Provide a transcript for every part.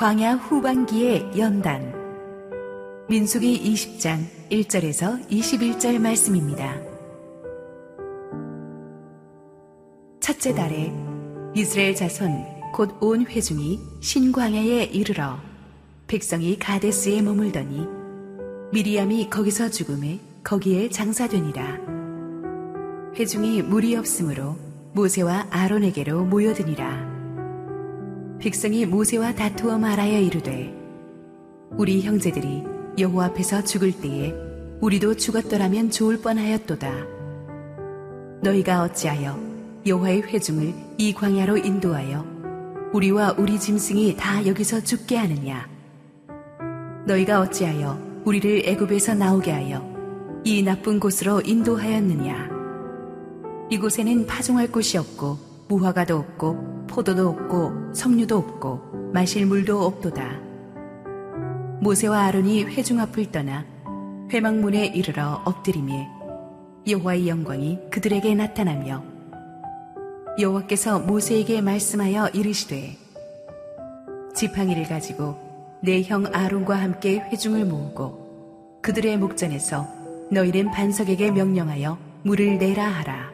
광야 후반기의 연단 민수기 20장 1절에서 21절 말씀입니다. 첫째 달에 이스라엘 자손 곧 온 회중이 신광야에 이르러 백성이 가데스에 머물더니 미리암이 거기서 죽음에 거기에 장사되니라. 회중이 물이 없으므로 모세와 아론에게로 모여드니라. 백성이 모세와 다투어 말하여 이르되 우리 형제들이 여호와 앞에서 죽을 때에 우리도 죽었더라면 좋을 뻔하였도다. 너희가 어찌하여 여호와의 회중을 이 광야로 인도하여 우리와 우리 짐승이 다 여기서 죽게 하느냐? 너희가 어찌하여 우리를 애굽에서 나오게 하여 이 나쁜 곳으로 인도하였느냐? 이곳에는 파종할 곳이 없고 무화과도 없고 포도도 없고 석류도 없고 마실 물도 없도다. 모세와 아론이 회중 앞을 떠나 회막문에 이르러 엎드리며 여호와의 영광이 그들에게 나타나며 여호와께서 모세에게 말씀하여 이르시되 지팡이를 가지고 내 형 아론과 함께 회중을 모으고 그들의 목전에서 너희는 반석에게 명령하여 물을 내라 하라.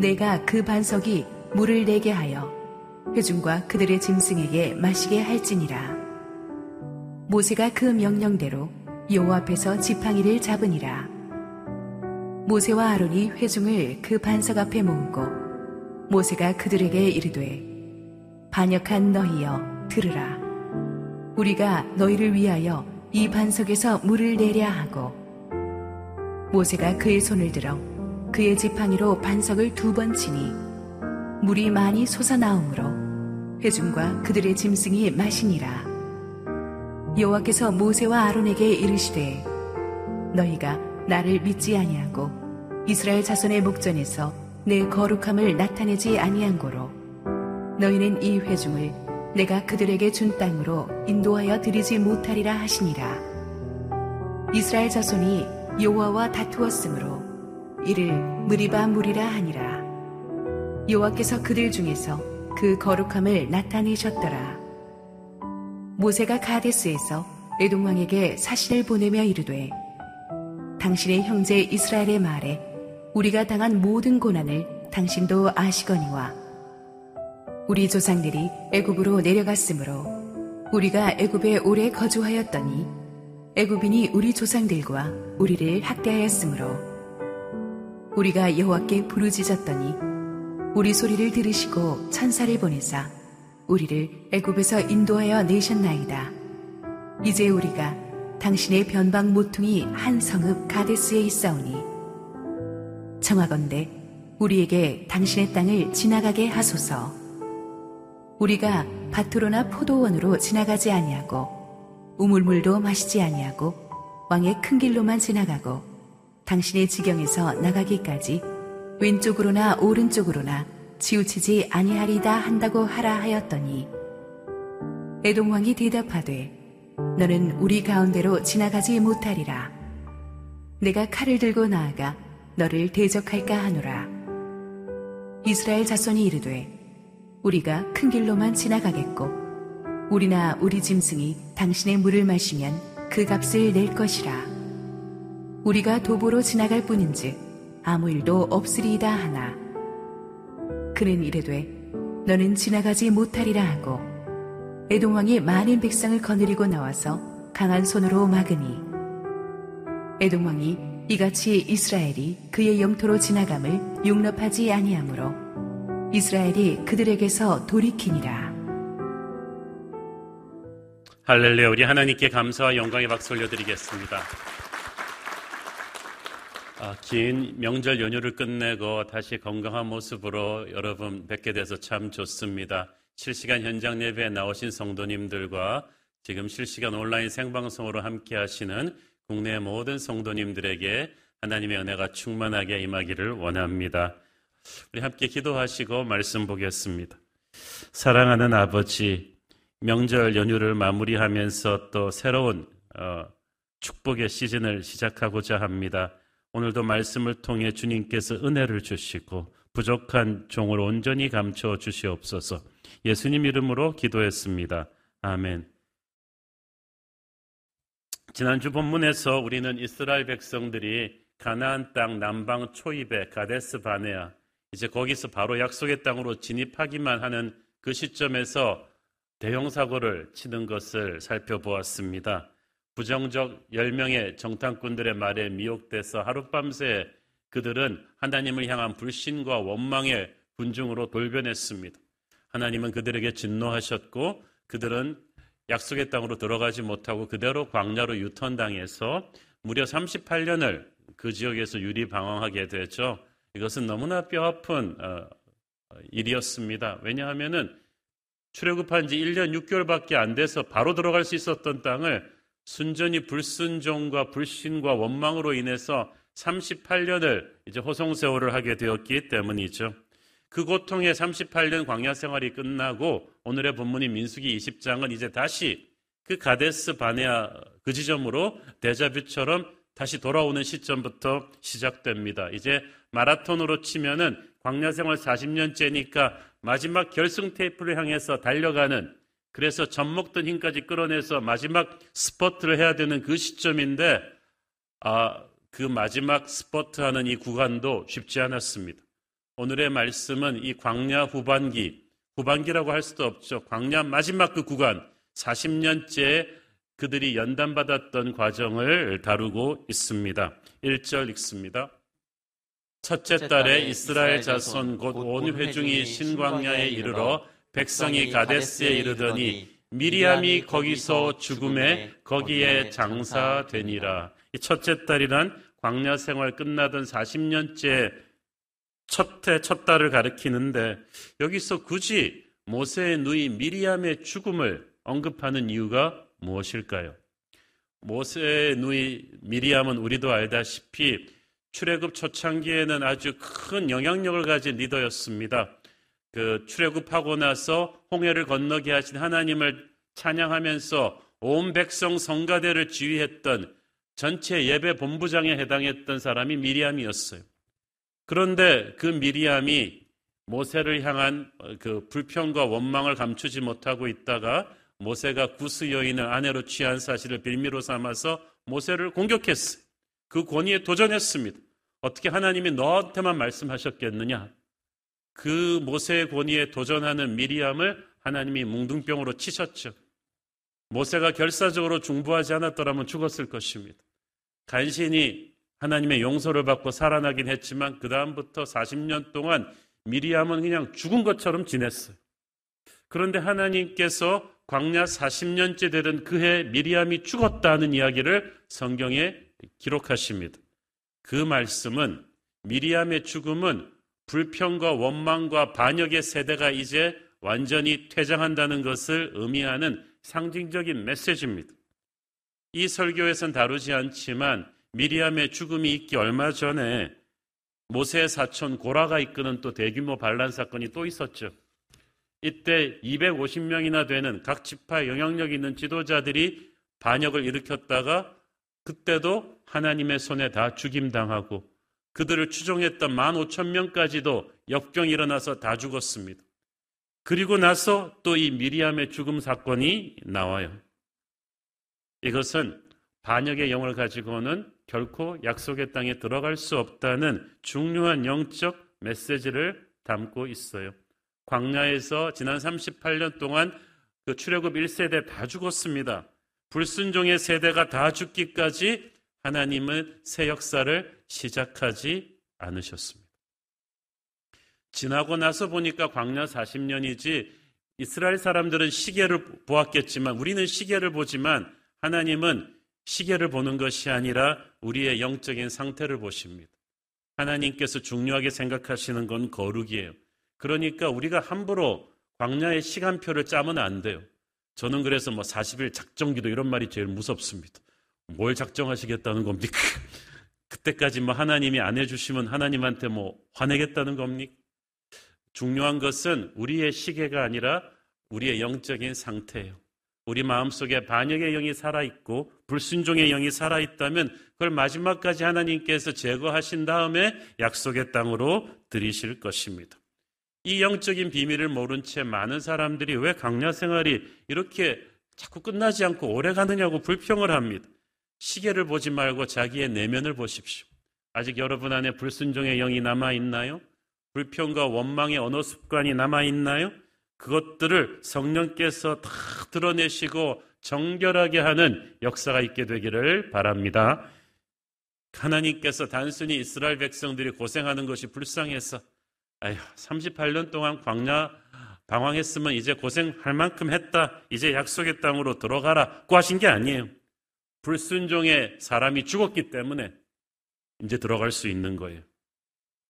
내가 그 반석이 물을 내게 하여 회중과 그들의 짐승에게 마시게 할지니라. 모세가 그 명령대로 여호와 앞에서 지팡이를 잡으니라. 모세와 아론이 회중을 그 반석 앞에 모으고 모세가 그들에게 이르되 반역한 너희여 들으라. 우리가 너희를 위하여 이 반석에서 물을 내랴 하고 모세가 그의 손을 들어 그의 지팡이로 반석을 두 번 치니 물이 많이 솟아나오므로 회중과 그들의 짐승이 마시니라. 여호와께서 모세와 아론에게 이르시되 너희가 나를 믿지 아니하고 이스라엘 자손의 목전에서 내 거룩함을 나타내지 아니한 고로 너희는 이 회중을 내가 그들에게 준 땅으로 인도하여 드리지 못하리라 하시니라. 이스라엘 자손이 여호와와 다투었으므로 이를 무리바 무리라 하니라. 여호와께서 그들 중에서 그 거룩함을 나타내셨더라. 모세가 가데스에서 에돔 왕에게 사신을 보내며 이르되 당신의 형제 이스라엘의 말에 우리가 당한 모든 고난을 당신도 아시거니와 우리 조상들이 애굽으로 내려갔으므로 우리가 애굽에 오래 거주하였더니 애굽인이 우리 조상들과 우리를 학대하였으므로 우리가 여호와께 부르짖었더니 우리 소리를 들으시고 천사를 보내사 우리를 애굽에서 인도하여 내셨나이다. 이제 우리가 당신의 변방 모퉁이 한 성읍 가데스에 있사오니 청하건대 우리에게 당신의 땅을 지나가게 하소서. 우리가 밭으로나 포도원으로 지나가지 아니하고 우물물도 마시지 아니하고 왕의 큰 길로만 지나가고 당신의 지경에서 나가기까지 왼쪽으로나 오른쪽으로나 치우치지 아니하리다 한다고 하라 하였더니 에동왕이 대답하되 너는 우리 가운데로 지나가지 못하리라. 내가 칼을 들고 나아가 너를 대적할까 하노라. 이스라엘 자손이 이르되 우리가 큰 길로만 지나가겠고 우리나 우리 짐승이 당신의 물을 마시면 그 값을 낼 것이라 우리가 도보로 지나갈 뿐인즉 아무 일도 없으리이다 하나 그는 이르되 너는 지나가지 못하리라 하고 에동왕이 많은 백성을 거느리고 나와서 강한 손으로 막으니 에동왕이 이같이 이스라엘이 그의 영토로 지나감을 용납하지 아니하므로 이스라엘이 그들에게서 돌이키니라. 할렐루야 우리 하나님께 감사와 영광의 박수 올려드리겠습니다. 아, 긴 명절 연휴를 끝내고 다시 건강한 모습으로 여러분 뵙게 돼서 참 좋습니다. 실시간 현장 예배에 나오신 성도님들과 지금 실시간 온라인 생방송으로 함께 하시는 국내 모든 성도님들에게 하나님의 은혜가 충만하게 임하기를 원합니다. 우리 함께 기도하시고 말씀 보겠습니다. 사랑하는 아버지, 명절 연휴를 마무리하면서 또 새로운 어, 축복의 시즌을 시작하고자 합니다. 오늘도 말씀을 통해 주님께서 은혜를 주시고 부족한 종을 온전히 감춰 주시옵소서. 예수님 이름으로 기도했습니다. 아멘. 지난주 본문에서 우리는 이스라엘 백성들이 가나안 땅 남방 초입의 가데스 바네아 이제 거기서 바로 약속의 땅으로 진입하기만 하는 그 시점에서 대형 사고를 치는 것을 살펴보았습니다. 부정적 10명의 정탐꾼들의 말에 미혹돼서 하룻밤새 그들은 하나님을 향한 불신과 원망의 분중으로 돌변했습니다. 하나님은 그들에게 진노하셨고 그들은 약속의 땅으로 들어가지 못하고 그대로 광야로 유턴당해서 무려 38년을 그 지역에서 유리방황하게 되죠. 이것은 너무나 뼈아픈 어, 일이었습니다. 왜냐하면은 출애굽한 지 1년 6개월밖에 안 돼서 바로 들어갈 수 있었던 땅을 순전히 불순종과 불신과 원망으로 인해서 38년을 이제 호송세월을 하게 되었기 때문이죠. 그 고통의 38년 광야 생활이 끝나고 오늘의 본문인 민수기 20장은 이제 다시 그 가데스 바네아 그 지점으로 데자뷰처럼 다시 돌아오는 시점부터 시작됩니다. 이제 마라톤으로 치면은 광야 생활 40년째니까 마지막 결승 테이프를 향해서 달려가는 그래서 젖먹던 힘까지 끌어내서 마지막 스퍼트를 해야 되는 그 시점인데 아, 그 마지막 스퍼트 하는 이 구간도 쉽지 않았습니다. 오늘의 말씀은 이 광야 후반기, 후반기라고 할 수도 없죠. 광야 마지막 그 구간, 40년째 그들이 연단받았던 과정을 다루고 있습니다. 1절 읽습니다. 첫째 달에 이스라엘 자손 곧 온 회중이 신광야에 이르러 백성이 가데스에 이르더니 미리암이 거기서 죽음에 거기에 장사되니라. 이 첫째 달이란 광야 생활 끝나던 40년째 첫해 첫 달을 가리키는데 여기서 굳이 모세의 누이 미리암의 죽음을 언급하는 이유가 무엇일까요? 모세의 누이 미리암은 우리도 알다시피 출애굽 초창기에는 아주 큰 영향력을 가진 리더였습니다. 그 출애굽하고 나서 홍해를 건너게 하신 하나님을 찬양하면서 온 백성 성가대를 지휘했던 전체 예배 본부장에 해당했던 사람이 미리암이었어요. 그런데 그 미리암이 모세를 향한 그 불평과 원망을 감추지 못하고 있다가 모세가 구스 여인을 아내로 취한 사실을 빌미로 삼아서 모세를 공격했어요. 그 권위에 도전했습니다. 어떻게 하나님이 너한테만 말씀하셨겠느냐? 그 모세의 권위에 도전하는 미리암을 하나님이 뭉둥병으로 치셨죠. 모세가 결사적으로 중부하지 않았더라면 죽었을 것입니다. 간신히 하나님의 용서를 받고 살아나긴 했지만 그 다음부터 40년 동안 미리암은 그냥 죽은 것처럼 지냈어요. 그런데 하나님께서 광야 40년째 되던 그해 미리암이 죽었다는 이야기를 성경에 기록하십니다. 그 말씀은 미리암의 죽음은 불평과 원망과 반역의 세대가 이제 완전히 퇴장한다는 것을 의미하는 상징적인 메시지입니다. 이 설교에선 다루지 않지만 미리암의 죽음이 있기 얼마 전에 모세의 사촌 고라가 이끄는 또 대규모 반란 사건이 또 있었죠. 이때 250명이나 되는 각 지파의 영향력 있는 지도자들이 반역을 일으켰다가 그때도 하나님의 손에 다 죽임당하고 그들을 추종했던 15,000명까지도 역경이 일어나서 다 죽었습니다. 그리고 나서 또 이 미리암의 죽음 사건이 나와요. 이것은 반역의 영을 가지고는 결코 약속의 땅에 들어갈 수 없다는 중요한 영적 메시지를 담고 있어요. 광야에서 지난 38년 동안 그 출애굽 1세대 다 죽었습니다. 불순종의 세대가 다 죽기까지 하나님은 새 역사를 시작하지 않으셨습니다. 지나고 나서 보니까 광야 40년이지 이스라엘 사람들은 시계를 보았겠지만 우리는 시계를 보지만 하나님은 시계를 보는 것이 아니라 우리의 영적인 상태를 보십니다. 하나님께서 중요하게 생각하시는 건 거룩이에요. 그러니까 우리가 함부로 광야의 시간표를 짜면 안 돼요. 저는 그래서 뭐 40일 작정기도 이런 말이 제일 무섭습니다. 뭘 작정하시겠다는 겁니까? 그때까지 뭐 하나님이 안 해주시면 하나님한테 뭐 화내겠다는 겁니까? 중요한 것은 우리의 시계가 아니라 우리의 영적인 상태예요. 우리 마음속에 반역의 영이 살아있고 불순종의 영이 살아있다면 그걸 마지막까지 하나님께서 제거하신 다음에 약속의 땅으로 들이실 것입니다. 이 영적인 비밀을 모른 채 많은 사람들이 왜 강야 생활이 이렇게 자꾸 끝나지 않고 오래 가느냐고 불평을 합니다. 시계를 보지 말고 자기의 내면을 보십시오. 아직 여러분 안에 불순종의 영이 남아 있나요? 불평과 원망의 언어 습관이 남아 있나요? 그것들을 성령께서 다 드러내시고 정결하게 하는 역사가 있게 되기를 바랍니다. 하나님께서 단순히 이스라엘 백성들이 고생하는 것이 불쌍해서 아휴 38년 동안 광야 방황했으면 이제 고생할 만큼 했다. 이제 약속의 땅으로 들어가라 고 하신 게 아니에요. 불순종의 사람이 죽었기 때문에 이제 들어갈 수 있는 거예요.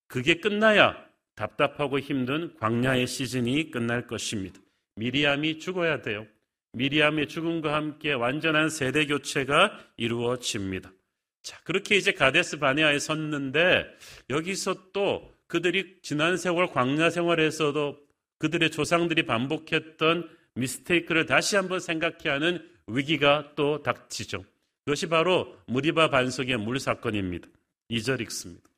그게 끝나야 답답하고 힘든 광야의 시즌이 끝날 것입니다. 미리암이 죽어야 돼요. 미리암의 죽음과 함께 완전한 세대 교체가 이루어집니다. 자, 그렇게 이제 가데스 바네아에 섰는데 여기서 또 그들이 지난 세월 광야 생활에서도 그들의 조상들이 반복했던 미스테이크를 다시 한번 생각해 하는 위기가 또 닥치죠. 그것이 바로 무리바 반석의 물 사건입니다. 2절 읽습니다.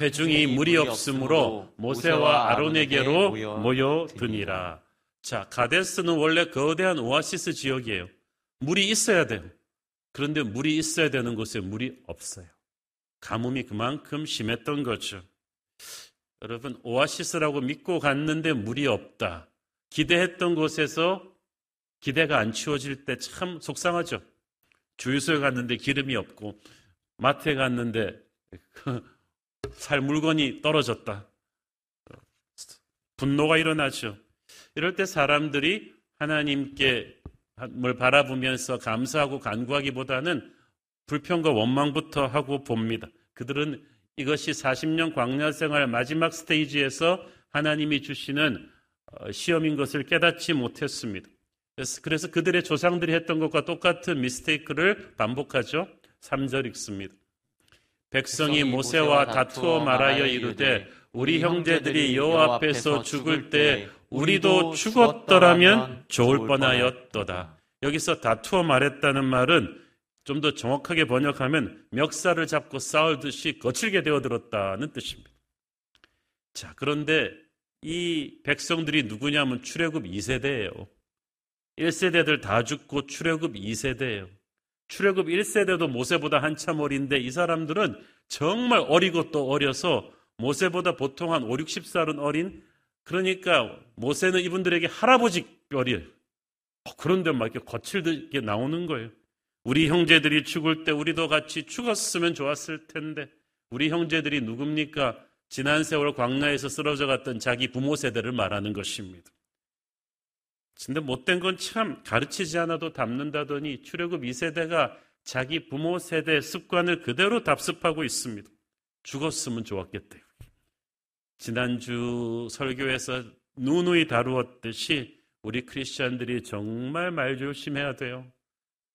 회중이 물이 없으므로 모세와 아론에게로 모여드니라. 자, 가데스는 원래 거대한 오아시스 지역이에요. 물이 있어야 돼요. 그런데 물이 있어야 되는 곳에 물이 없어요. 가뭄이 그만큼 심했던 거죠. 여러분, 오아시스라고 믿고 갔는데 물이 없다. 기대했던 곳에서 기대가 안 치워질 때 참 속상하죠. 주유소에 갔는데 기름이 없고, 마트에 갔는데 살 물건이 떨어졌다. 분노가 일어나죠. 이럴 때 사람들이 하나님께 뭘 바라보면서 감사하고 간구하기보다는 불평과 원망부터 하고 봅니다. 그들은 이것이 40년 광야 생활 마지막 스테이지에서 하나님이 주시는 어, 시험인 것을 깨닫지 못했습니다. 그래서, 그들의 조상들이 했던 것과 똑같은 미스테이크를 반복하죠. 3절 읽습니다. 백성이 모세와 다투어 말하여 이르되 우리 형제들이 여호와 앞에서 죽을 때 우리도 죽었더라면 좋을 뻔하였도다. 여기서 다투어 말했다는 말은 좀 더 정확하게 번역하면 멱살을 잡고 싸울듯이 거칠게 되어들었다는 뜻입니다. 자, 그런데 이 백성들이 누구냐면 출애굽 2세대예요. 1세대들 다 죽고 출애굽 2세대예요. 출애굽 1세대도 모세보다 한참 어린데 이 사람들은 정말 어리고 또 어려서 모세보다 보통 한 5, 60살은 어린 그러니까 모세는 이분들에게 할아버지 뼈리에요. 어, 그런데 막 이렇게 거칠게 나오는 거예요. 우리 형제들이 죽을 때 우리도 같이 죽었으면 좋았을 텐데 우리 형제들이 누굽니까? 지난 세월 광야에서 쓰러져 갔던 자기 부모 세대를 말하는 것입니다. 근데 못된 건 참 가르치지 않아도 담는다더니 출애굽 2세대가 자기 부모 세대 습관을 그대로 답습하고 있습니다. 죽었으면 좋았겠대요. 지난주 설교에서 누누이 다루었듯이 우리 크리스천들이 정말 말 조심해야 돼요.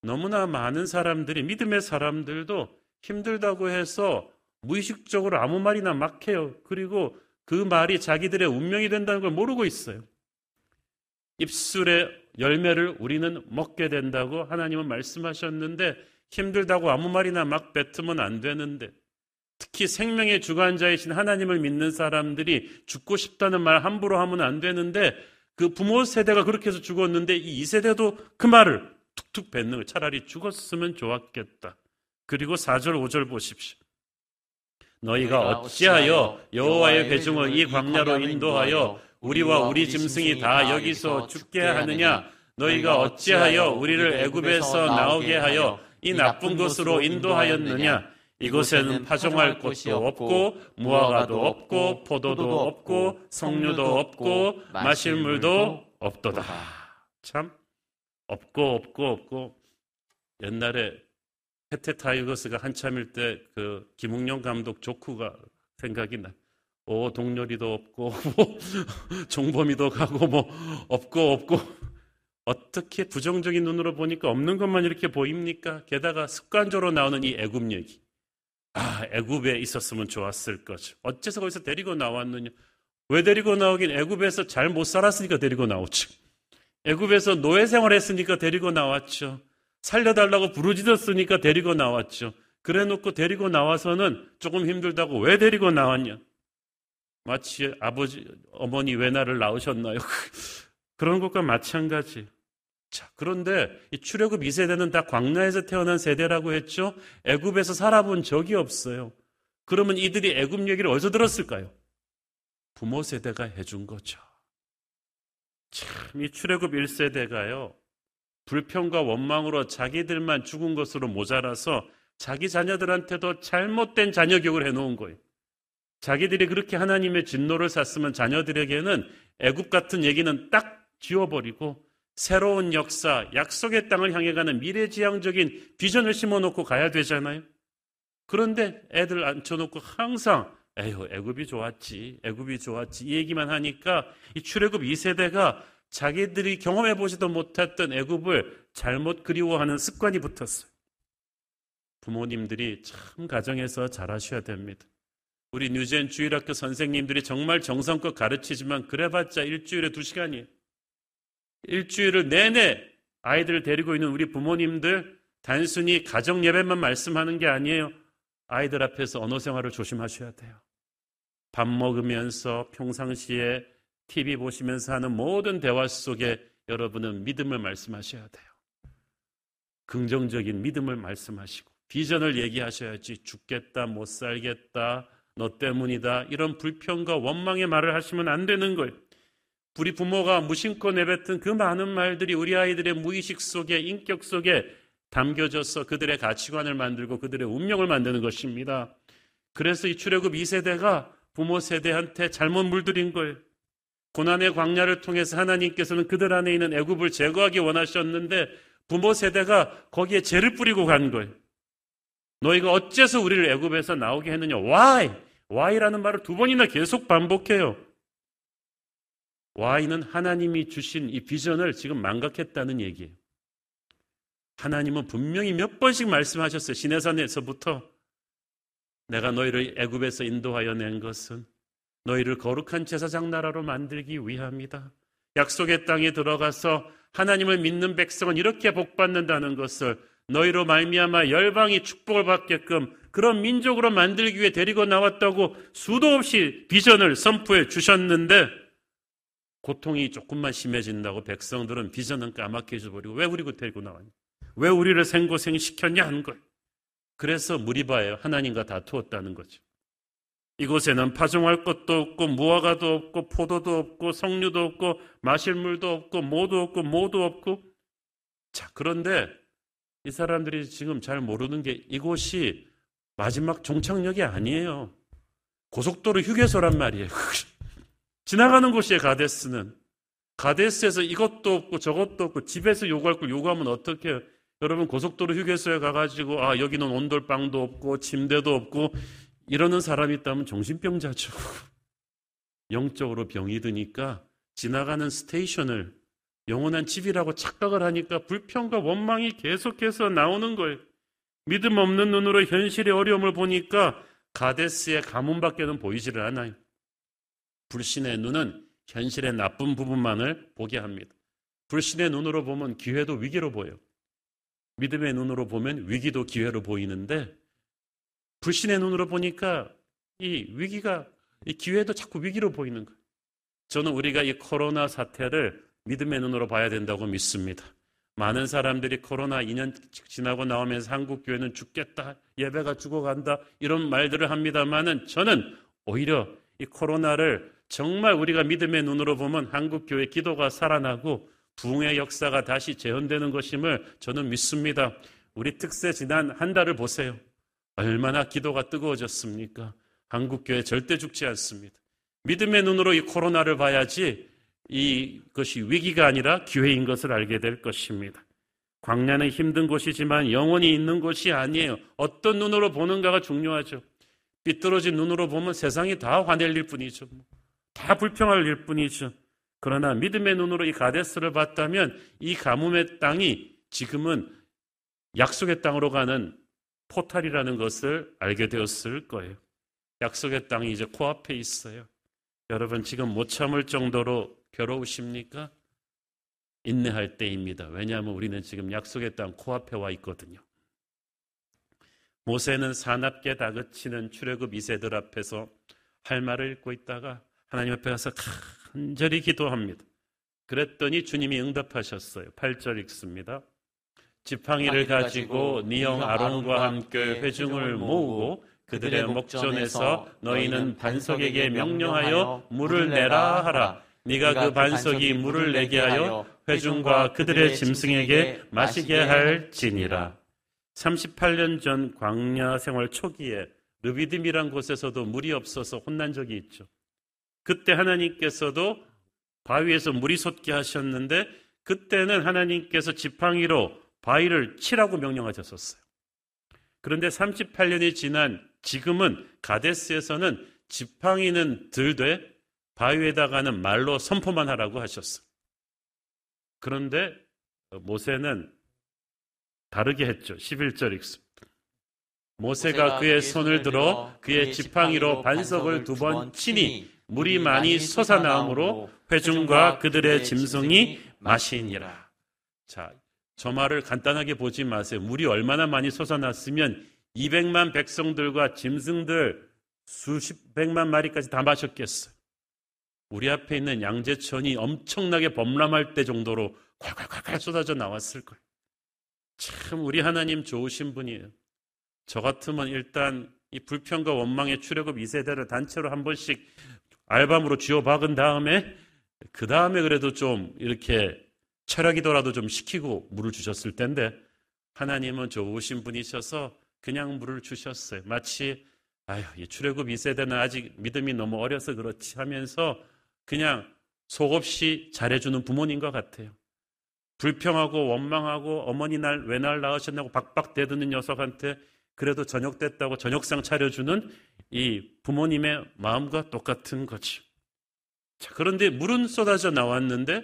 너무나 많은 사람들이 믿음의 사람들도 힘들다고 해서 무의식적으로 아무 말이나 막 해요. 그리고 그 말이 자기들의 운명이 된다는 걸 모르고 있어요. 입술의 열매를 우리는 먹게 된다고 하나님은 말씀하셨는데 힘들다고 아무 말이나 막 뱉으면 안 되는데 특히 생명의 주관자이신 하나님을 믿는 사람들이 죽고 싶다는 말 함부로 하면 안 되는데 그 부모 세대가 그렇게 해서 죽었는데 이 2세대도 그 말을 툭툭 뱉는 거예요. 차라리 죽었으면 좋았겠다. 그리고 4절 5절 보십시오. 너희가 어찌하여 여호와의 회중을 이 광야로 인도하여 우리와 우리 짐승이 다 여기서 죽게 하느냐? 너희가 어찌하여 우리를 애굽에서 나오게 하여 이 나쁜 곳으로 인도하였느냐? 이곳에는 파종할 곳도 없고 무화과도 없고 포도도 없고 석류도 없고 마실 물도 없도다. 참 없고 없고 없고. 옛날에 해태 타이거즈가 한참일 때 그 김응용 감독 조크가 생각이 나. 어 동열이도 없고 뭐 종범이도 가고 뭐 없고 없고 어떻게 부정적인 눈으로 보니까 없는 것만 이렇게 보입니까? 게다가 습관적으로 나오는 이 애굽 얘기. 아, 애굽에 있었으면 좋았을 거죠. 어째서 거기서 데리고 나왔느냐? 왜 데리고 나오긴 애굽에서 잘 못 살았으니까 데리고 나오죠. 애굽에서 노예 생활했으니까 데리고 나왔죠. 살려달라고 부르짖었으니까 데리고 나왔죠. 그래 놓고 데리고 나와서는 조금 힘들다고 왜 데리고 나왔냐? 마치 아버지, 어머니 왜 나를 낳으셨나요? 그런 것과 마찬가지. 자, 그런데 이 출애굽 2세대는 다 광야에서 태어난 세대라고 했죠. 애굽에서 살아본 적이 없어요. 그러면 이들이 애굽 얘기를 어디서 들었을까요? 부모 세대가 해준 거죠. 참, 이 출애굽 1세대가요. 불평과 원망으로 자기들만 죽은 것으로 모자라서 자기 자녀들한테도 잘못된 자녀 교육을 해놓은 거예요. 자기들이 그렇게 하나님의 진노를 샀으면 자녀들에게는 애굽 같은 얘기는 딱 지워버리고 새로운 역사, 약속의 땅을 향해 가는 미래지향적인 비전을 심어놓고 가야 되잖아요. 그런데 애들 앉혀놓고 항상 에휴 애굽이 좋았지, 애굽이 좋았지 이 얘기만 하니까 이 출애굽 2세대가 자기들이 경험해 보지도 못했던 애굽을 잘못 그리워하는 습관이 붙었어요. 부모님들이 참 가정에서 잘하셔야 됩니다. 우리 뉴젠 주일학교 선생님들이 정말 정성껏 가르치지만 그래봤자 일주일에 두 시간이에요. 일주일을 내내 아이들을 데리고 있는 우리 부모님들 단순히 가정 예배만 말씀하는 게 아니에요. 아이들 앞에서 언어 생활을 조심하셔야 돼요. 밥 먹으면서 평상시에 TV 보시면서 하는 모든 대화 속에 여러분은 믿음을 말씀하셔야 돼요. 긍정적인 믿음을 말씀하시고 비전을 얘기하셔야지 죽겠다, 못 살겠다, 너 때문이다 이런 불평과 원망의 말을 하시면 안 되는 거예요. 우리 부모가 무심코 내뱉은 그 많은 말들이 우리 아이들의 무의식 속에 인격 속에 담겨져서 그들의 가치관을 만들고 그들의 운명을 만드는 것입니다. 그래서 이 출애굽 2세대가 부모 세대한테 잘못 물들인 거예요. 고난의 광야를 통해서 하나님께서는 그들 안에 있는 애굽을 제거하기 원하셨는데 부모 세대가 거기에 죄를 뿌리고 간 거예요. 너희가 어째서 우리를 애굽에서 나오게 했느냐? Why? Why라는 말을 두 번이나 계속 반복해요. Why는 하나님이 주신 이 비전을 지금 망각했다는 얘기예요. 하나님은 분명히 몇 번씩 말씀하셨어요. 시내산에서부터 내가 너희를 애굽에서 인도하여 낸 것은 너희를 거룩한 제사장 나라로 만들기 위함이다. 약속의 땅에 들어가서 하나님을 믿는 백성은 이렇게 복 받는다는 것을 너희로 말미암아 열방이 축복을 받게끔 그런 민족으로 만들기 위해 데리고 나왔다고 수도 없이 비전을 선포해 주셨는데 고통이 조금만 심해진다고 백성들은 비전은 까맣게 잊어버리고 왜 우리 데리고 나왔냐? 왜 우리를 생고생 시켰냐 하는 거예요. 그래서 무리바에 하나님과 다투었다는 거죠. 이곳에는 파종할 것도 없고 무화과도 없고 포도도 없고 석류도 없고 마실 물도 없고 모도 없고 모도 없고 자 그런데 이 사람들이 지금 잘 모르는 게 이곳이 마지막 종착역이 아니에요. 고속도로 휴게소란 말이에요. 지나가는 곳이에요, 가데스는. 가데스에서 이것도 없고 저것도 없고 집에서 요구할 걸 요구하면 어떻게 해요? 여러분 고속도로 휴게소에 가가지고 아 여기는 온돌방도 없고 침대도 없고 이러는 사람이 있다면 정신병자죠. 영적으로 병이 드니까 지나가는 스테이션을 영원한 집이라고 착각을 하니까 불평과 원망이 계속해서 나오는 거예요. 믿음 없는 눈으로 현실의 어려움을 보니까 가데스의 가문밖에는 보이지를 않아요. 불신의 눈은 현실의 나쁜 부분만을 보게 합니다. 불신의 눈으로 보면 기회도 위기로 보여요. 믿음의 눈으로 보면 위기도 기회로 보이는데 불신의 눈으로 보니까 이 위기가 이 기회도 자꾸 위기로 보이는 거예요. 저는 우리가 이 코로나 사태를 믿음의 눈으로 봐야 된다고 믿습니다. 많은 사람들이 코로나 2년 지나고 나오면서 한국 교회는 죽겠다, 예배가 죽어간다 이런 말들을 합니다만은 저는 오히려 이 코로나를 정말 우리가 믿음의 눈으로 보면 한국 교회 기도가 살아나고 부흥의 역사가 다시 재현되는 것임을 저는 믿습니다. 우리 특세 지난 한 달을 보세요. 얼마나 기도가 뜨거워졌습니까? 한국 교회 절대 죽지 않습니다. 믿음의 눈으로 이 코로나를 봐야지 이것이 위기가 아니라 기회인 것을 알게 될 것입니다. 광야는 힘든 곳이지만 영원히 있는 곳이 아니에요. 어떤 눈으로 보는가가 중요하죠. 삐뚤어진 눈으로 보면 세상이 다 화낼 일 뿐이죠. 다 불평할 일 뿐이죠. 그러나 믿음의 눈으로 이 가데스를 봤다면 이 가뭄의 땅이 지금은 약속의 땅으로 가는 포탈이라는 것을 알게 되었을 거예요. 약속의 땅이 이제 코앞에 있어요. 여러분 지금 못 참을 정도로 괴로우십니까? 인내할 때입니다. 왜냐하면 우리는 지금 약속의 땅 코앞에 와 있거든요. 모세는 사납게 다그치는 출애굽 이세들 앞에서 할 말을 읽고 있다가 하나님 앞에 가서 간절히 기도합니다. 그랬더니 주님이 응답하셨어요. 8절 읽습니다. 지팡이를 가지고 니형 아론과 함께 회중을 모으고 그들의 목전에서 너희는 반석에게 명령하여 물을 내라 하라. 네가 그 반석이 물을 내게 하여 회중과 그들의 짐승에게 마시게 할지니라. 38년 전 광야 생활 초기에 르비딤이란 곳에서도 물이 없어서 혼난 적이 있죠. 그때 하나님께서도 바위에서 물이 솟게 하셨는데 그때는 하나님께서 지팡이로 바위를 치라고 명령하셨었어요. 그런데 38년이 지난 지금은 가데스에서는 지팡이는 들되 바위에다가는 말로 선포만 하라고 하셨어요. 그런데 모세는 다르게 했죠. 11절 읽습니다. 모세가 그의 손을 들어 그의 지팡이로 반석을 두 번 치니 물이 많이 솟아나므로 회중과 그들의 짐승이 마시니라. 자, 저 말을 간단하게 보지 마세요. 물이 얼마나 많이 솟아났으면 200만 백성들과 짐승들 수십백만 마리까지 다 마셨겠어요. 우리 앞에 있는 양재천이 엄청나게 범람할 때 정도로 콸콸콸콸 쏟아져 나왔을 거예요. 참 우리 하나님 좋으신 분이에요. 저 같으면 일단 이 불평과 원망의 출애굽 2세대를 단체로 한 번씩 알밤으로 쥐어 박은 다음에 그 다음에 그래도 좀 이렇게 철학이더라도 좀 시키고 물을 주셨을 텐데 하나님은 좋으신 분이셔서 그냥 물을 주셨어요. 마치 아유, 이 출애굽 2세대는 아직 믿음이 너무 어려서 그렇지 하면서 그냥 속 없이 잘해주는 부모님 과 같아요. 불평하고 원망하고 어머니 날 왜 날 낳으셨냐고 박박 대드는 녀석한테 그래도 저녁 됐다고 저녁상 차려주는 이 부모님의 마음과 똑같은 거죠. 자, 그런데 물은 쏟아져 나왔는데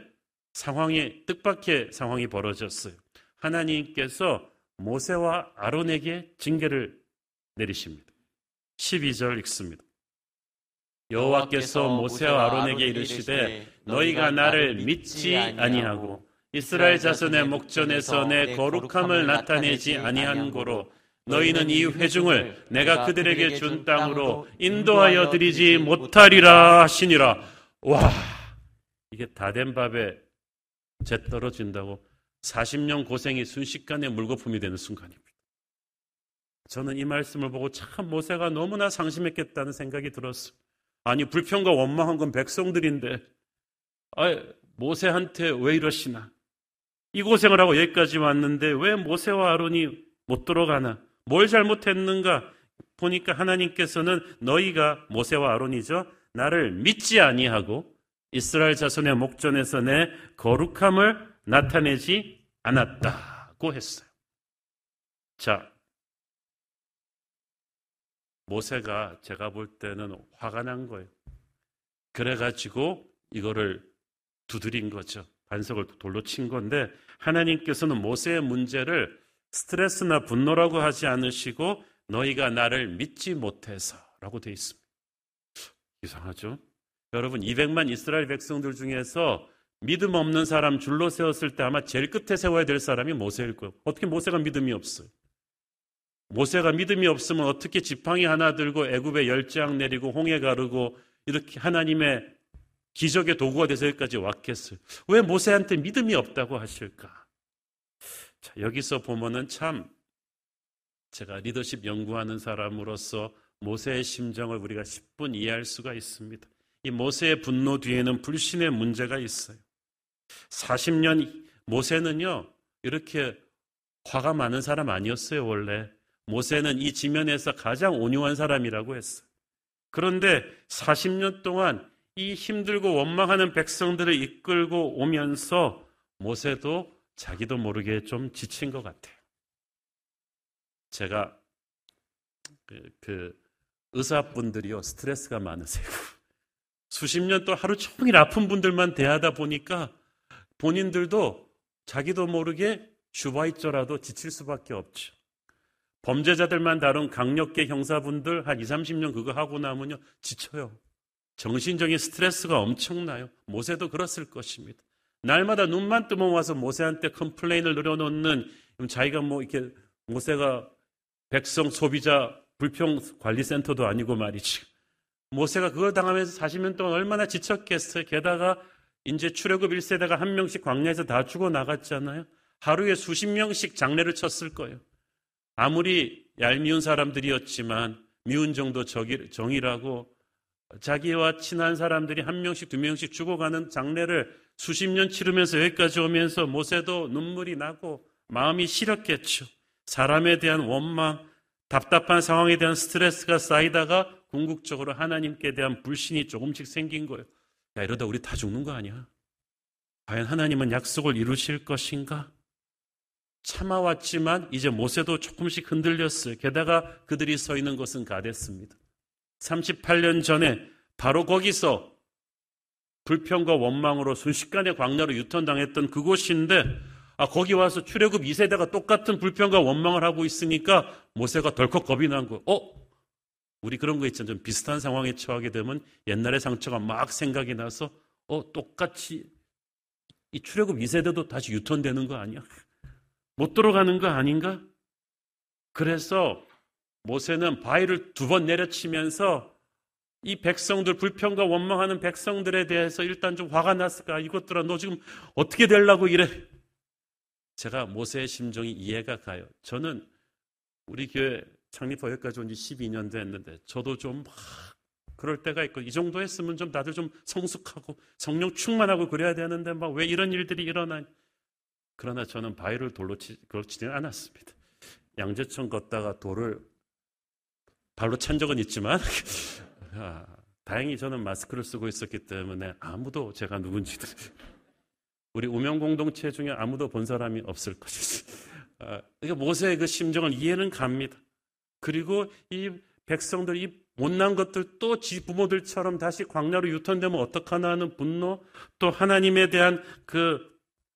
상황이 뜻밖의 상황이 벌어졌어요. 하나님께서 모세와 아론에게 징계를 내리십니다. 12절 읽습니다. 여호와께서 모세와 아론에게 이르시되 너희가 나를 믿지 아니하고 이스라엘 자손의 목전에서 내 거룩함을 나타내지 아니한 고로 너희는 이 회중을 내가 그들에게 준 땅으로 인도하여 드리지 못하리라 하시니라. 와, 이게 다 된 밥에 재 떨어진다고 40년 고생이 순식간에 물거품이 되는 순간입니다. 저는 이 말씀을 보고 참 모세가 너무나 상심했겠다는 생각이 들었어요. 아니, 불평과 원망한 건 백성들인데, 아, 모세한테 왜 이러시나? 이 고생을 하고 여기까지 왔는데 왜 모세와 아론이 못 들어가나? 뭘 잘못했는가? 보니까 하나님께서는 너희가 모세와 아론이죠. 나를 믿지 아니하고 이스라엘 자손의 목전에서 내 거룩함을 나타내지 않았다고 했어요. 자, 모세가 제가 볼 때는 화가 난 거예요. 그래가지고 이거를 두드린 거죠. 반석을 돌로 친 건데 하나님께서는 모세의 문제를 스트레스나 분노라고 하지 않으시고 너희가 나를 믿지 못해서라고 되어 있습니다. 이상하죠? 여러분 200만 이스라엘 백성들 중에서 믿음 없는 사람 줄로 세웠을 때 아마 제일 끝에 세워야 될 사람이 모세일 거예요. 어떻게 모세가 믿음이 없어요? 모세가 믿음이 없으면 어떻게 지팡이 하나 들고 애굽에 열장 내리고 홍해 가르고 이렇게 하나님의 기적의 도구가 돼서 여기까지 왔겠어요. 왜 모세한테 믿음이 없다고 하실까? 자, 여기서 보면은 참 제가 리더십 연구하는 사람으로서 모세의 심정을 우리가 10분 이해할 수가 있습니다. 이 모세의 분노 뒤에는 불신의 문제가 있어요. 40년 모세는요, 이렇게 화가 많은 사람 아니었어요, 원래. 모세는 이 지면에서 가장 온유한 사람이라고 했어요. 그런데 40년 동안 이 힘들고 원망하는 백성들을 이끌고 오면서 모세도 자기도 모르게 좀 지친 것 같아요. 제가 그, 그 의사분들이요 스트레스가 많으세요. 수십 년 또 하루 종일 아픈 분들만 대하다 보니까 본인들도 자기도 모르게 슈바이처라도 지칠 수밖에 없죠. 범죄자들만 다룬 강력계 형사분들 한 2, 30년 그거 하고 나면요 지쳐요. 정신적인 스트레스가 엄청나요. 모세도 그렇을 것입니다. 날마다 눈만 뜨면 와서 모세한테 complain을 늘어놓는 자기가 뭐 이렇게 모세가 백성 소비자 불평 관리센터도 아니고 말이지. 모세가 그걸 당하면서 40년 동안 얼마나 지쳤겠어요. 게다가 이제 출애굽 1세대가 한 명씩 광야에서 다 죽어 나갔잖아요. 하루에 수십 명씩 장례를 쳤을 거예요. 아무리 얄미운 사람들이었지만 미운 정도 정이라고 자기와 친한 사람들이 한 명씩 두 명씩 죽어가는 장례를 수십 년 치르면서 여기까지 오면서 모세도 눈물이 나고 마음이 시렸겠죠. 사람에 대한 원망, 답답한 상황에 대한 스트레스가 쌓이다가 궁극적으로 하나님께 대한 불신이 조금씩 생긴 거예요. 야, 이러다 우리 다 죽는 거 아니야? 과연 하나님은 약속을 이루실 것인가? 참아왔지만 이제 모세도 조금씩 흔들렸어요. 게다가 그들이 서 있는 곳은 가됐습니다. 38년 전에 바로 거기서 불평과 원망으로 순식간에 광야로 유턴당했던 그곳인데 아, 거기 와서 출애굽 2세대가 똑같은 불평과 원망을 하고 있으니까 모세가 덜컥 겁이 난 거예요. 어? 우리 그런 거 있잖아요. 좀 비슷한 상황에 처하게 되면 옛날의 상처가 막 생각이 나서 어, 똑같이 이 출애굽 2세대도 다시 유턴되는 거 아니야? 못 들어가는 거 아닌가? 그래서 모세는 바위를 두 번 내려치면서 이 백성들 불평과 원망하는 백성들에 대해서 일단 좀 화가 났을까? 이것들아 너 지금 어떻게 되려고 이래? 제가 모세의 심정이 이해가 가요. 저는 우리 교회 창립 여기까지 온 지 12년 됐는데 저도 좀막 그럴 때가 있고 이 정도 했으면 좀 다들 좀 성숙하고 성령 충만하고 그래야 되는데 막 왜 이런 일들이 일어나니? 그러나 저는 바위를 돌로 치, 걸치지는 않았습니다. 양재천 걷다가 돌을 발로 찬 적은 있지만 아, 다행히 저는 마스크를 쓰고 있었기 때문에 아무도 제가 누군지도 우리 우명 공동체 중에 아무도 본 사람이 없을 것이지. 아, 그러니까 모세의 그 심정을 이해는 갑니다. 그리고 이 백성들, 이 못난 것들 또 지 부모들처럼 다시 광야로 유턴되면 어떡하나 하는 분노, 또 하나님에 대한 그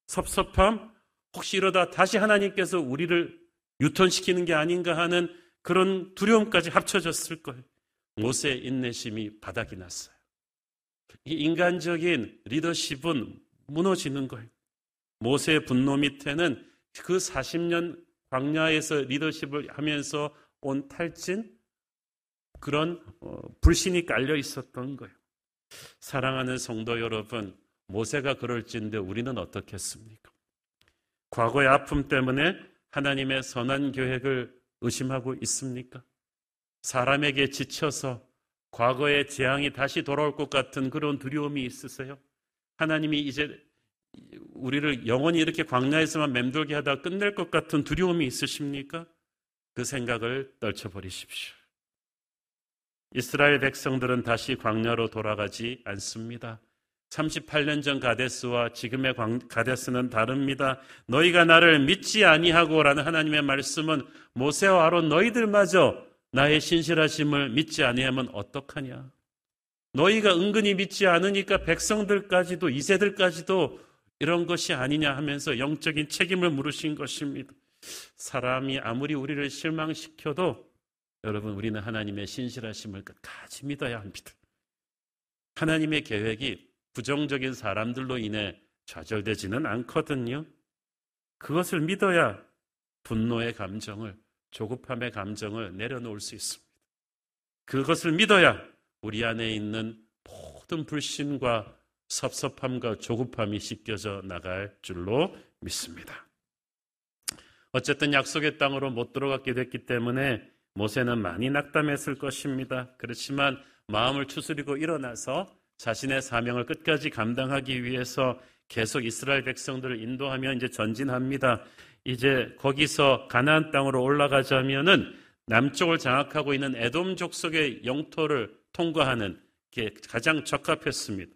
섭섭함, 혹시 이러다 다시 하나님께서 우리를 유턴시키는 게 아닌가 하는 그런 두려움까지 합쳐졌을 거예요. 모세의 인내심이 바닥이 났어요. 이 인간적인 리더십은 무너지는 거예요. 모세의 분노 밑에는 그 40년 광야에서 리더십을 하면서 온 탈진 그런 어, 불신이 깔려 있었던 거예요. 사랑하는 성도 여러분, 모세가 그럴진데 우리는 어떻겠습니까? 과거의 아픔 때문에 하나님의 선한 계획을 의심하고 있습니까? 사람에게 지쳐서 과거의 재앙이 다시 돌아올 것 같은 그런 두려움이 있으세요? 하나님이 이제 우리를 영원히 이렇게 광야에서만 맴돌게 하다 끝낼 것 같은 두려움이 있으십니까? 그 생각을 떨쳐버리십시오. 이스라엘 백성들은 다시 광야로 돌아가지 않습니다. 38년 전 가데스와 지금의 가데스는 다릅니다. 너희가 나를 믿지 아니하고라는 하나님의 말씀은 모세와 아론 너희들마저 나의 신실하심을 믿지 아니하면 어떡하냐? 너희가 은근히 믿지 않으니까 백성들까지도 이세들까지도 이런 것이 아니냐 하면서 영적인 책임을 물으신 것입니다. 사람이 아무리 우리를 실망시켜도 여러분 우리는 하나님의 신실하심을 끝까지 믿어야 합니다. 하나님의 계획이 부정적인 사람들로 인해 좌절되지는 않거든요. 그것을 믿어야 분노의 감정을 조급함의 감정을 내려놓을 수 있습니다. 그것을 믿어야 우리 안에 있는 모든 불신과 섭섭함과 조급함이 씻겨져 나갈 줄로 믿습니다. 어쨌든 약속의 땅으로 못 들어갔게 됐기 때문에 모세는 많이 낙담했을 것입니다. 그렇지만 마음을 추스리고 일어나서 자신의 사명을 끝까지 감당하기 위해서 계속 이스라엘 백성들을 인도하며 이제 전진합니다. 이제 거기서 가나안 땅으로 올라가자면은 남쪽을 장악하고 있는 에돔 족속의 영토를 통과하는 게 가장 적합했습니다.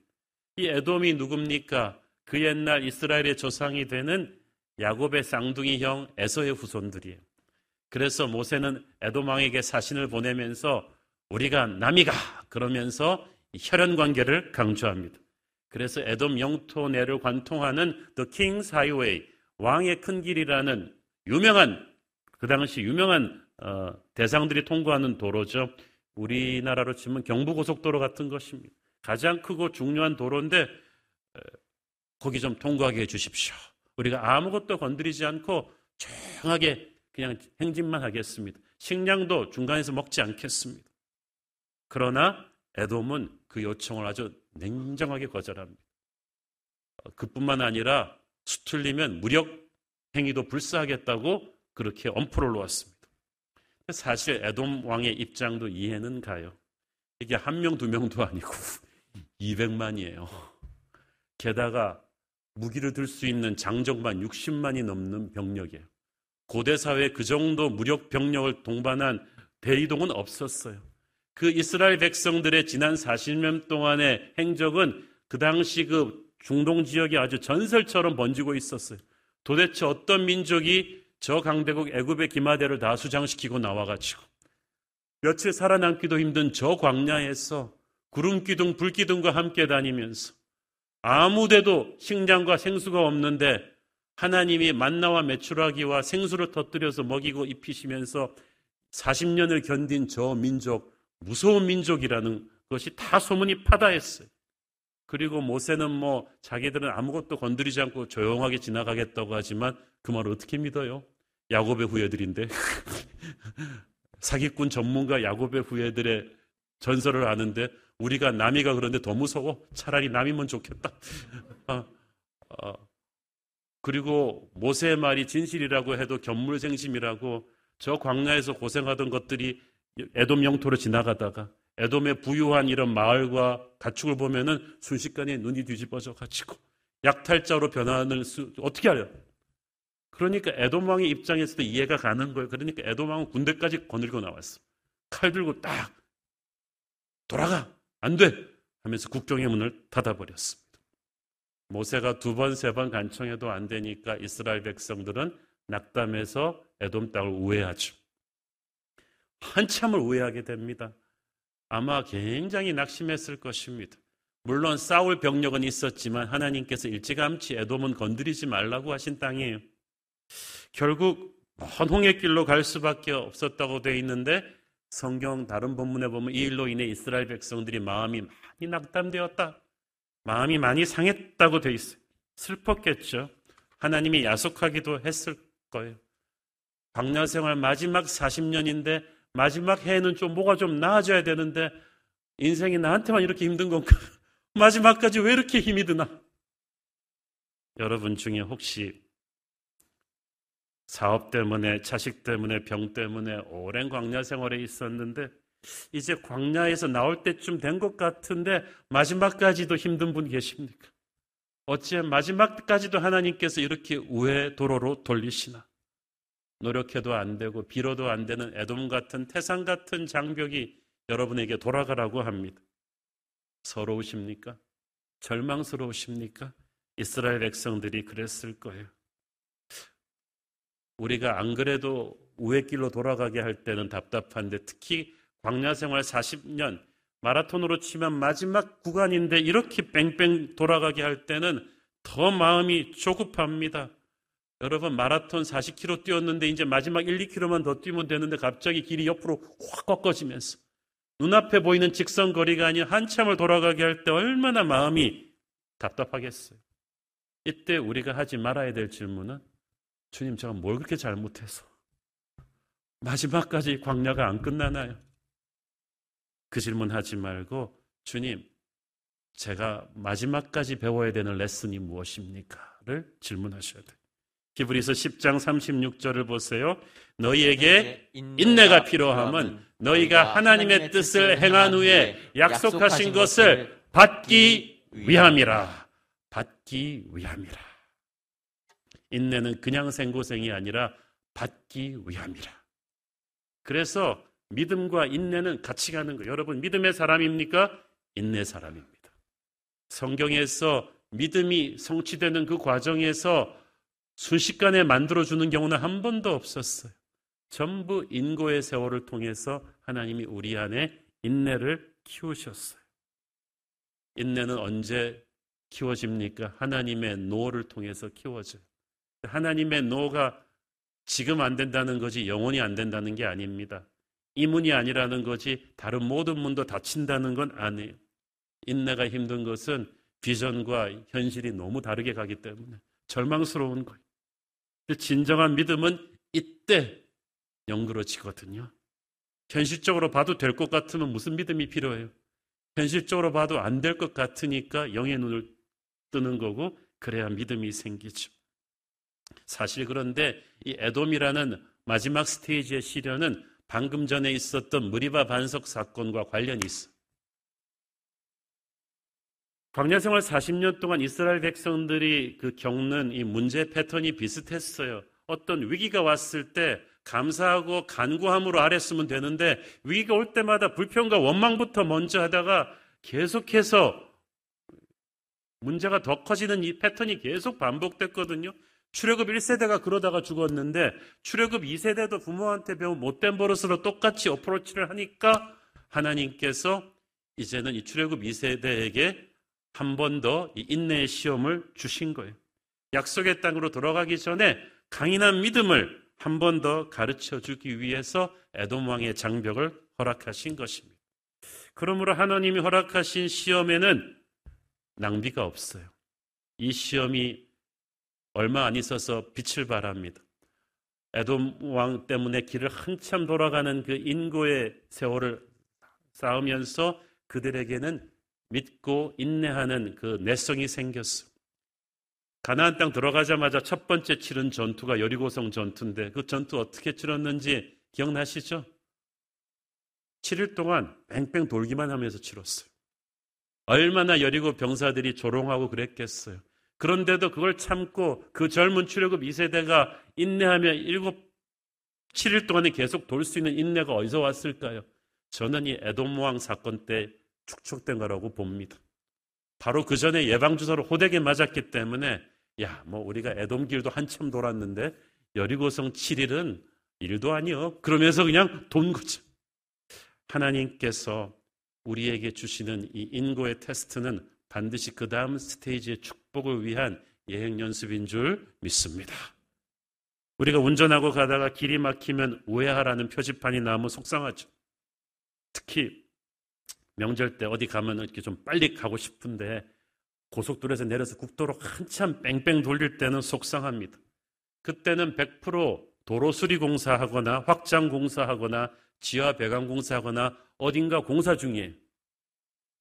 이 에돔이 누굽니까? 그 옛날 이스라엘의 조상이 되는 야곱의 쌍둥이 형 에서의 후손들이에요. 그래서 모세는 에돔 왕에게 사신을 보내면서 우리가 남이가 그러면서 혈연 관계를 강조합니다. 그래서 에돔 영토 내를 관통하는 The King's Highway 왕의 큰 길이라는 유명한 그 당시 유명한 어, 대상들이 통과하는 도로죠. 우리나라로 치면 경부고속도로 같은 것입니다. 가장 크고 중요한 도로인데 거기 좀 통과하게 해주십시오. 우리가 아무것도 건드리지 않고 조용하게 그냥 행진만 하겠습니다. 식량도 중간에서 먹지 않겠습니다. 그러나 에돔은 그 요청을 아주 냉정하게 거절합니다. 그뿐만 아니라 수틀리면 무력 행위도 불사하겠다고 그렇게 엄포를 놓았습니다. 사실 에돔 왕의 입장도 이해는 가요. 이게 한 명, 두 명도 아니고 200만이에요. 게다가 무기를 들 수 있는 장정만 60만이 넘는 병력이에요. 고대 사회에 그 정도 무력 병력을 동반한 대이동은 없었어요. 그 이스라엘 백성들의 지난 40년 동안의 행적은 그 당시 그 중동 지역에 아주 전설처럼 번지고 있었어요. 도대체 어떤 민족이 저 강대국 애굽의 기마대를 다 수장시키고 나와가지고 며칠 살아남기도 힘든 저 광야에서 구름 기둥, 불 기둥과 함께 다니면서 아무데도 식량과 생수가 없는데 하나님이 만나와 메추라기와 생수를 터뜨려서 먹이고 입히시면서 40년을 견딘 저 민족, 무서운 민족이라는 것이 다 소문이 파다했어요. 그리고 모세는 뭐 자기들은 아무것도 건드리지 않고 조용하게 지나가겠다고 하지만 그 말을 어떻게 믿어요? 야곱의 후예들인데 사기꾼 전문가 야곱의 후예들의 전설을 아는데 우리가 남이가 그런데 더 무서워 차라리 남이면 좋겠다. 아, 아. 그리고 모세의 말이 진실이라고 해도 견물생심이라고 저 광야에서 고생하던 것들이 에돔 영토로 지나가다가 에돔의 부유한 이런 마을과 가축을 보면은 순식간에 눈이 뒤집어져 가지고 약탈자로 변하는 수 어떻게 알아요? 그러니까 에돔 왕의 입장에서도 이해가 가는 거예요. 그러니까 에돔 왕은 군대까지 거늘고 나왔어. 칼 들고 딱 돌아가 안 돼 하면서 국경의 문을 닫아버렸습니다. 모세가 두 번, 세 번 간청해도 안 되니까 이스라엘 백성들은 낙담해서 에돔 땅을 우회하죠. 한참을 우회하게 됩니다. 아마 굉장히 낙심했을 것입니다. 물론 싸울 병력은 있었지만 하나님께서 일찌감치 에돔은 건드리지 말라고 하신 땅이에요. 결국 먼 홍해 길로 갈 수밖에 없었다고 되어 있는데 성경 다른 본문에 보면 이 일로 인해 이스라엘 백성들이 마음이 많이 낙담되었다. 마음이 많이 상했다고 되어 있어요. 슬펐겠죠. 하나님이 야속하기도 했을 거예요. 광야 생활 마지막 40년인데 마지막 해에는 좀 뭐가 좀 나아져야 되는데 인생이 나한테만 이렇게 힘든 건가? 마지막까지 왜 이렇게 힘이 드나? 여러분 중에 혹시 사업 때문에, 자식 때문에, 병 때문에 오랜 광야 생활에 있었는데 이제 광야에서 나올 때쯤 된 것 같은데 마지막까지도 힘든 분 계십니까? 어찌 마지막까지도 하나님께서 이렇게 우회 도로로 돌리시나? 노력해도 안 되고 빌어도 안 되는 애돔 같은 태산 같은 장벽이 여러분에게 돌아가라고 합니다. 서러우십니까? 절망스러우십니까? 이스라엘 백성들이 그랬을 거예요. 우리가 안 그래도 우회길로 돌아가게 할 때는 답답한데 특히 광야 생활 40년 마라톤으로 치면 마지막 구간인데 이렇게 뺑뺑 돌아가게 할 때는 더 마음이 조급합니다. 여러분 마라톤 40km 뛰었는데 이제 마지막 1, 2km만 더 뛰면 되는데 갑자기 길이 옆으로 확 꺾어지면서 눈앞에 보이는 직선 거리가 아닌 한참을 돌아가게 할 때 얼마나 마음이 답답하겠어요. 이때 우리가 하지 말아야 될 질문은 주님 제가 뭘 그렇게 잘못해서 마지막까지 광야가 안 끝나나요? 그 질문 하지 말고 주님 제가 마지막까지 배워야 되는 레슨이 무엇입니까?를 질문하셔야 돼요. 히브리서 10장 36절을 보세요. 너희에게 인내가 필요함은 너희가 하나님의 뜻을 행한 후에 약속하신 것을 받기 위함이라. 받기 위함이라. 인내는 그냥 생고생이 아니라 받기 위함이라. 그래서 믿음과 인내는 같이 가는 거예요. 여러분, 믿음의 사람입니까? 인내 사람입니다. 성경에서 믿음이 성취되는 그 과정에서 순식간에 만들어주는 경우는 한 번도 없었어요. 전부 인고의 세월을 통해서 하나님이 우리 안에 인내를 키우셨어요. 인내는 언제 키워집니까? 하나님의 no를 통해서 키워져요. 하나님의 no가 지금 안 된다는 거지 영원히 안 된다는 게 아닙니다. 이 문이 아니라는 거지 다른 모든 문도 닫힌다는 건 아니에요. 인내가 힘든 것은 비전과 현실이 너무 다르게 가기 때문에 절망스러운 거예요. 진정한 믿음은 이때 영글어지거든요. 현실적으로 봐도 될 것 같으면 무슨 믿음이 필요해요? 현실적으로 봐도 안 될 것 같으니까 영의 눈을 뜨는 거고 그래야 믿음이 생기죠. 사실 그런데 이 에돔이라는 마지막 스테이지의 시련은 방금 전에 있었던 무리바 반석 사건과 관련이 있어. 광야 생활 40년 동안 이스라엘 백성들이 그 겪는 이 문제 패턴이 비슷했어요. 어떤 위기가 왔을 때 감사하고 간구함으로 아랬으면 되는데 위기가 올 때마다 불평과 원망부터 먼저 하다가 계속해서 문제가 더 커지는 이 패턴이 계속 반복됐거든요. 출애굽 1세대가 그러다가 죽었는데 출애굽 2세대도 부모한테 배운 못된 버릇으로 똑같이 어프로치를 하니까 하나님께서 이제는 이 출애굽 2세대에게 한 번 더 인내의 시험을 주신 거예요. 약속의 땅으로 들어가기 전에 강인한 믿음을 한 번 더 가르쳐 주기 위해서 에돔 왕의 장벽을 허락하신 것입니다. 그러므로 하나님이 허락하신 시험에는 낭비가 없어요. 이 시험이 얼마 안 있어서 빛을 발합니다. 에돔 왕 때문에 길을 한참 돌아가는 그 인고의 세월을 쌓으면서 그들에게는 믿고 인내하는 그 내성이 생겼어. 가나안 땅 들어가자마자 첫 번째 치른 전투가 여리고성 전투인데 그 전투 어떻게 치렀는지 기억나시죠? 7일 동안 뺑뺑 돌기만 하면서 치렀어요. 얼마나 여리고 병사들이 조롱하고 그랬겠어요. 그런데도 그걸 참고 그 젊은 출애굽 2세대가 인내하며 7, 7일 동안에 계속 돌 수 있는 인내가 어디서 왔을까요? 저는 이 에돔 왕 사건 때 축적된 거라고 봅니다. 바로 그 전에 예방주사로 호되게 맞았기 때문에 야, 뭐 우리가 에돔길도 한참 돌았는데 여리고성 7일은 일도 아니요. 그러면서 그냥 돈 거죠. 하나님께서 우리에게 주시는 이 인고의 테스트는 반드시 그 다음 스테이지의 축복을 위한 예행 연습인 줄 믿습니다. 우리가 운전하고 가다가 길이 막히면 우회하라는 표지판이 나오면 속상하죠. 특히 명절 때 어디 가면 이렇게 좀 빨리 가고 싶은데 고속도로에서 내려서 국도로 한참 뺑뺑 돌릴 때는 속상합니다. 그때는 100% 도로 수리 공사 하거나 확장 공사 하거나 지하 배관 공사 하거나 어딘가 공사 중이에요.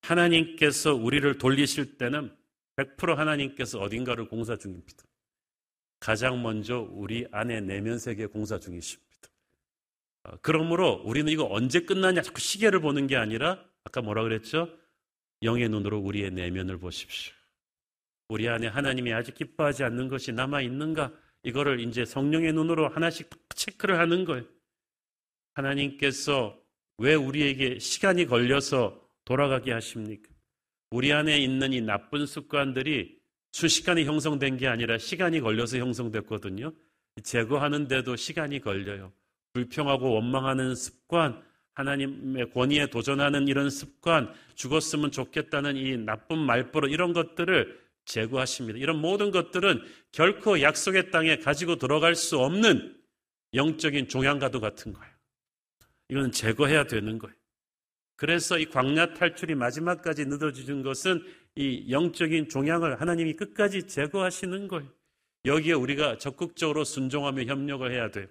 하나님께서 우리를 돌리실 때는 100% 하나님께서 어딘가를 공사 중입니다. 가장 먼저 우리 안에 내면 세계 공사 중이십니다. 어, 그러므로 우리는 이거 언제 끝나냐 자꾸 시계를 보는 게 아니라 아까 뭐라 그랬죠? 영의 눈으로 우리의 내면을 보십시오. 우리 안에 하나님이 아직 기뻐하지 않는 것이 남아 있는가? 이거를 이제 성령의 눈으로 하나씩 체크를 하는 거예요. 하나님께서 왜 우리에게 시간이 걸려서 돌아가게 하십니까? 우리 안에 있는 이 나쁜 습관들이 순식간에 형성된 게 아니라 시간이 걸려서 형성됐거든요. 제거하는데도 시간이 걸려요. 불평하고 원망하는 습관, 하나님의 권위에 도전하는 이런 습관, 죽었으면 좋겠다는 이 나쁜 말버릇, 이런 것들을 제거하십니다. 이런 모든 것들은 결코 약속의 땅에 가지고 들어갈 수 없는 영적인 종양가도 같은 거예요. 이건 제거해야 되는 거예요. 그래서 이 광야 탈출이 마지막까지 늦어지는 것은 이 영적인 종양을 하나님이 끝까지 제거하시는 거예요. 여기에 우리가 적극적으로 순종하며 협력을 해야 돼요.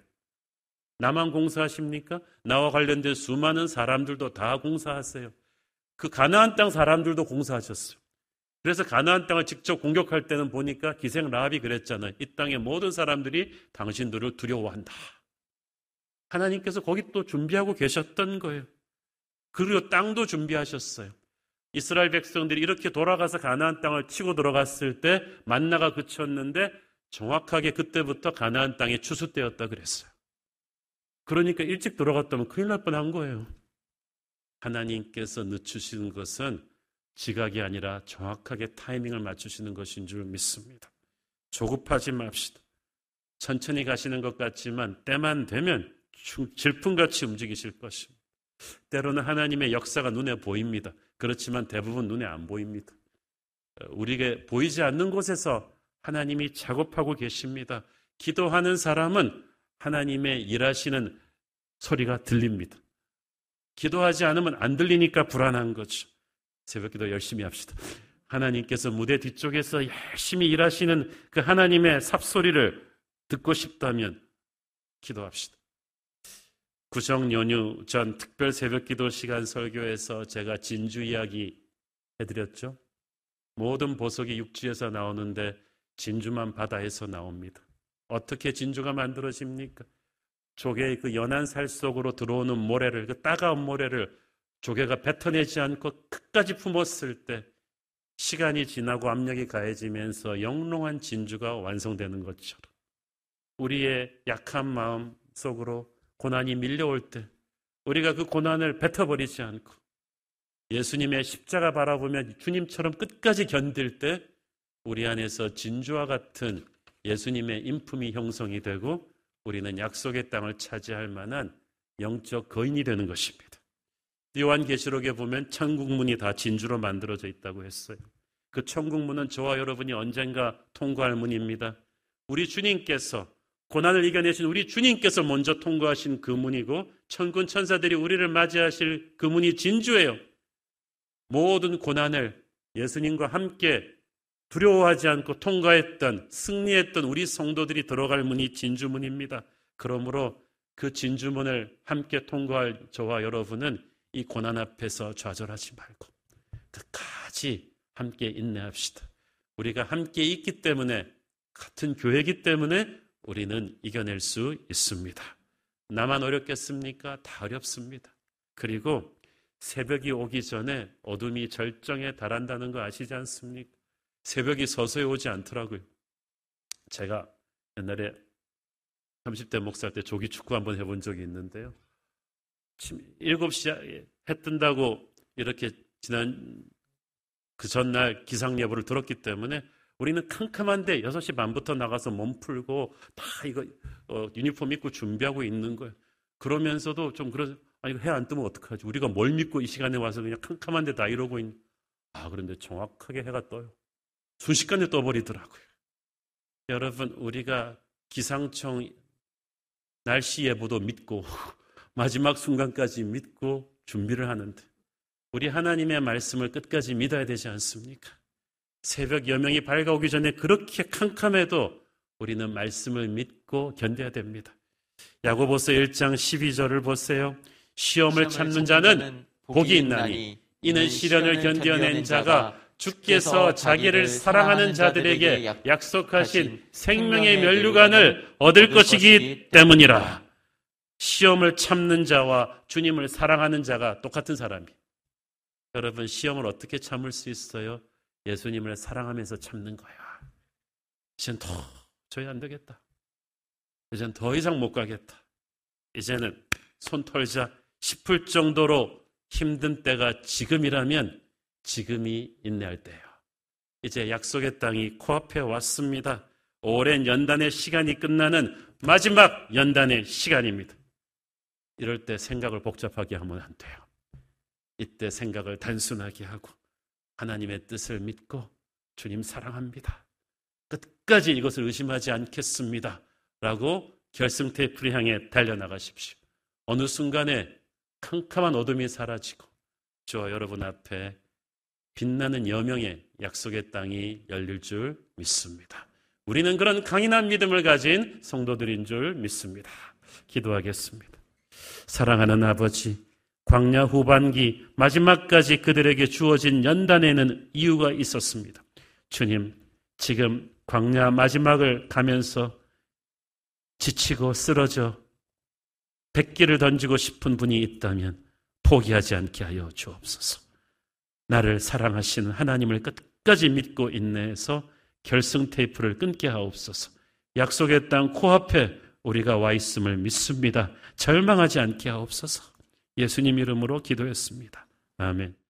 나만 공사하십니까? 나와 관련된 수많은 사람들도 다 공사하세요. 그 가나안 땅 사람들도 공사하셨어요. 그래서 가나안 땅을 직접 공격할 때는 보니까 기생 라합이 그랬잖아요. 이 땅의 모든 사람들이 당신들을 두려워한다. 하나님께서 거기 또 준비하고 계셨던 거예요. 그리고 땅도 준비하셨어요. 이스라엘 백성들이 이렇게 돌아가서 가나안 땅을 치고 들어갔을 때 만나가 그쳤는데 정확하게 그때부터 가나안 땅의 추수 때였다 그랬어요. 그러니까 일찍 들어갔다면 큰일 날 뻔한 거예요. 하나님께서 늦추시는 것은 지각이 아니라 정확하게 타이밍을 맞추시는 것인 줄 믿습니다. 조급하지 맙시다. 천천히 가시는 것 같지만 때만 되면 질풍같이 움직이실 것입니다. 때로는 하나님의 역사가 눈에 보입니다. 그렇지만 대부분 눈에 안 보입니다. 우리에게 보이지 않는 곳에서 하나님이 작업하고 계십니다. 기도하는 사람은 하나님의 일하시는 소리가 들립니다. 기도하지 않으면 안 들리니까 불안한 거죠. 새벽 기도 열심히 합시다. 하나님께서 무대 뒤쪽에서 열심히 일하시는 그 하나님의 삽소리를 듣고 싶다면 기도합시다. 구정 연휴 전 특별 새벽 기도 시간 설교에서 제가 진주 이야기 해드렸죠. 모든 보석이 육지에서 나오는데 진주만 바다에서 나옵니다. 어떻게 진주가 만들어집니까? 조개의 그 연한 살 속으로 들어오는 모래를, 그 따가운 모래를 조개가 뱉어내지 않고 끝까지 품었을 때 시간이 지나고 압력이 가해지면서 영롱한 진주가 완성되는 것처럼 우리의 약한 마음 속으로 고난이 밀려올 때 우리가 그 고난을 뱉어버리지 않고 예수님의 십자가 바라보며 주님처럼 끝까지 견딜 때 우리 안에서 진주와 같은 예수님의 인품이 형성이 되고 우리는 약속의 땅을 차지할 만한 영적 거인이 되는 것입니다. 요한계시록에 보면 천국문이 다 진주로 만들어져 있다고 했어요. 그 천국문은 저와 여러분이 언젠가 통과할 문입니다. 우리 주님께서 고난을 이겨내신 우리 주님께서 먼저 통과하신 그 문이고 천군 천사들이 우리를 맞이하실 그 문이 진주예요. 모든 고난을 예수님과 함께 두려워하지 않고 통과했던 승리했던 우리 성도들이 들어갈 문이 진주문입니다. 그러므로 그 진주문을 함께 통과할 저와 여러분은 이 고난 앞에서 좌절하지 말고 끝까지 함께 인내합시다. 우리가 함께 있기 때문에 같은 교회이기 때문에 우리는 이겨낼 수 있습니다. 나만 어렵겠습니까? 다 어렵습니다. 그리고 새벽이 오기 전에 어둠이 절정에 달한다는 거 아시지 않습니까? 새벽이 서서히 오지 않더라고요. 제가 옛날에 30대 목사 때 조기 축구 한번 해본 적이 있는데요. 7시 해 뜬다고 이렇게 지난 그 전날 기상 예보를 들었기 때문에 우리는 캄캄한데 6시 반부터 나가서 몸 풀고 다 이거 어, 유니폼 입고 준비하고 있는 거예요. 그러면서도 좀 그런 아니 해안 뜨면 어떡하지? 우리가 뭘 믿고 이 시간에 와서 그냥 캄캄한데 다 이러고 있는 아 그런데 정확하게 해가 떠요. 순식간에 떠버리더라고요. 여러분 우리가 기상청 날씨 예보도 믿고 마지막 순간까지 믿고 준비를 하는데 우리 하나님의 말씀을 끝까지 믿어야 되지 않습니까? 새벽 여명이 밝아오기 전에 그렇게 캄캄해도 우리는 말씀을 믿고 견뎌야 됩니다. 야고보서 1장 12절을 보세요. 시험을 참는 자는 복이 있나니 이는 시련을 견뎌낸 자가 주께서 자기를 사랑하는 자들에게 약속하신 생명의 면류관을 얻을 것이기 때문이라. 시험을 참는 자와 주님을 사랑하는 자가 똑같은 사람이. 여러분, 시험을 어떻게 참을 수 있어요? 예수님을 사랑하면서 참는 거야. 이젠 도저히 안 되겠다. 이젠 더 이상 못 가겠다. 이제는 손 털자 싶을 정도로 힘든 때가 지금이라면 지금이 인내할 때예요. 이제 약속의 땅이 코앞에 왔습니다. 오랜 연단의 시간이 끝나는 마지막 연단의 시간입니다. 이럴 때 생각을 복잡하게 하면 안 돼요. 이때 생각을 단순하게 하고 하나님의 뜻을 믿고 주님 사랑합니다. 끝까지 이것을 의심하지 않겠습니다. 라고 결승 테이프를 향해 달려나가십시오. 어느 순간에 캄캄한 어둠이 사라지고 저와 여러분 앞에 빛나는 여명의 약속의 땅이 열릴 줄 믿습니다. 우리는 그런 강인한 믿음을 가진 성도들인 줄 믿습니다. 기도하겠습니다. 사랑하는 아버지, 광야 후반기 마지막까지 그들에게 주어진 연단에는 이유가 있었습니다. 주님, 지금 광야 마지막을 가면서 지치고 쓰러져 백기를 던지고 싶은 분이 있다면 포기하지 않게 하여 주옵소서. 나를 사랑하시는 하나님을 끝까지 믿고 인내해서 결승 테이프를 끊게 하옵소서. 약속의 땅 코앞에 우리가 와 있음을 믿습니다. 절망하지 않게 하옵소서. 예수님 이름으로 기도했습니다. 아멘.